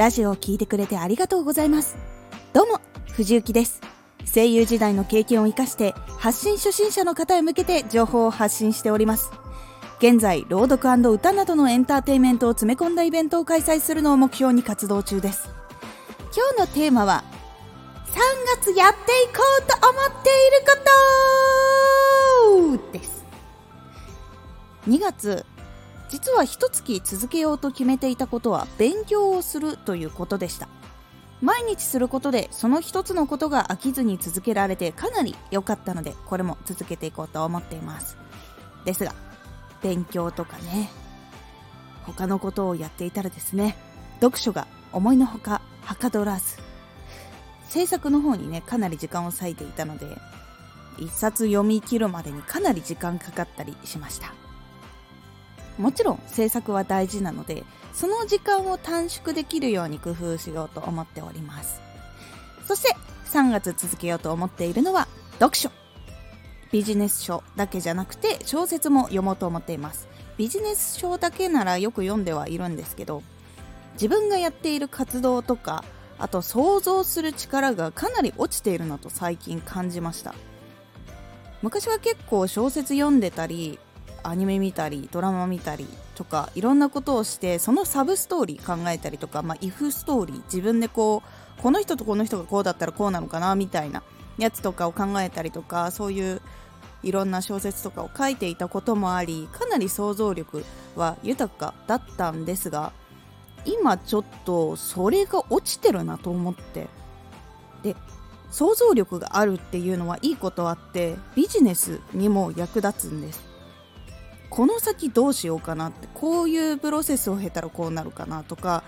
ラジオを聴いてくれてありがとうございます。どうも藤幸です。声優時代の経験を生かして発信初心者の方へ向けて情報を発信しております。現在朗読歌などのエンターテインメントを詰め込んだイベントを開催するのを目標に活動中です。今日のテーマは3月やっていこうと思っていることです。2月実は一月続けようと決めていたことは勉強をするということでした。毎日することでその一つのことが飽きずに続けられてかなり良かったのでこれも続けていこうと思っています。ですが勉強とかね。他のことをやっていたらですね読書が思いのほかはかどらず。制作の方にねかなり時間を割いていたので一冊読み切るまでにかなり時間かかったりしました。もちろん制作は大事なのでその時間を短縮できるように工夫しようと思っております。そして3月続けようと思っているのは読書。ビジネス書だけじゃなくて小説も読もうと思っています。ビジネス書だけならよく読んではいるんですけど自分がやっている活動とかあと想像する力がかなり落ちているなと最近感じました。昔は結構小説読んでたりアニメ見たりドラマ見たりとかいろんなことをしてそのサブストーリー考えたりとか、まあ、イフストーリー自分でこうこの人とこの人がこうだったらこうなのかなみたいなやつとかを考えたりとかそういういろんな小説とかを書いていたこともありかなり想像力は豊かだったんですが今ちょっとそれが落ちてるなと思ってで想像力があるっていうのはいいことあってビジネスにも役立つんです。この先どうしようかなってこういうプロセスを経たらこうなるかなとか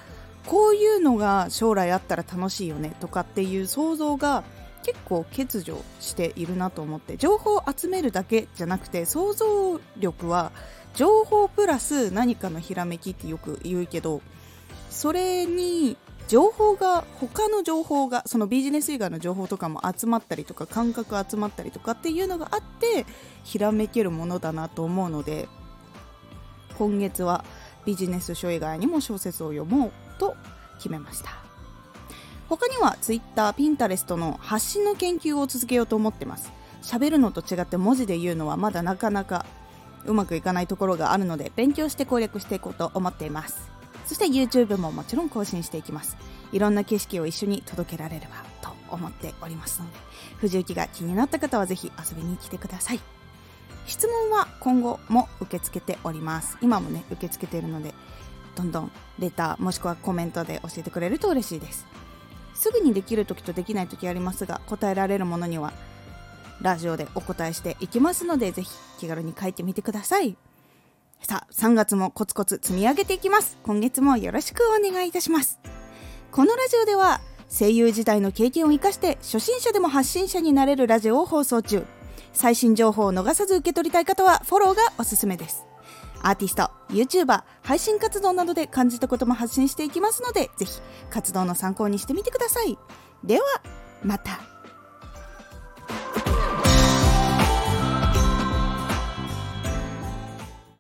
こういうのが将来あったら楽しいよねとかっていう想像が結構欠如しているなと思って情報を集めるだけじゃなくて想像力は情報プラス何かのひらめきってよく言うけどそれに情報が他の情報がそのビジネス以外の情報とかも集まったりとか感覚集まったりとかっていうのがあってひらめけるものだなと思うので今月はビジネス書以外にも小説を読もうと決めました。他には Twitter、Pinterest の発信の研究を続けようと思ってます。喋るのと違って文字で言うのはまだなかなかうまくいかないところがあるので勉強して攻略していこうと思っています。そして YouTube ももちろん更新していきます。いろんな景色を一緒に届けられればと思っておりますので藤雪が気になった方はぜひ遊びに来てください。質問は今後も受け付けております。今もね受け付けているのでどんどんレターもしくはコメントで教えてくれると嬉しいです。すぐにできる時とできない時ありますが答えられるものにはラジオでお答えしていきますのでぜひ気軽に書いてみてください。さあ3月もコツコツ積み上げていきます。今月もよろしくお願いいたします。このラジオでは声優時代の経験を生かして初心者でも発信者になれるラジオを放送中。最新情報を逃さず受け取りたい方はフォローがおすすめです。アーティスト、YouTuber、配信活動などで感じたことも発信していきますのでぜひ活動の参考にしてみてください。ではまた。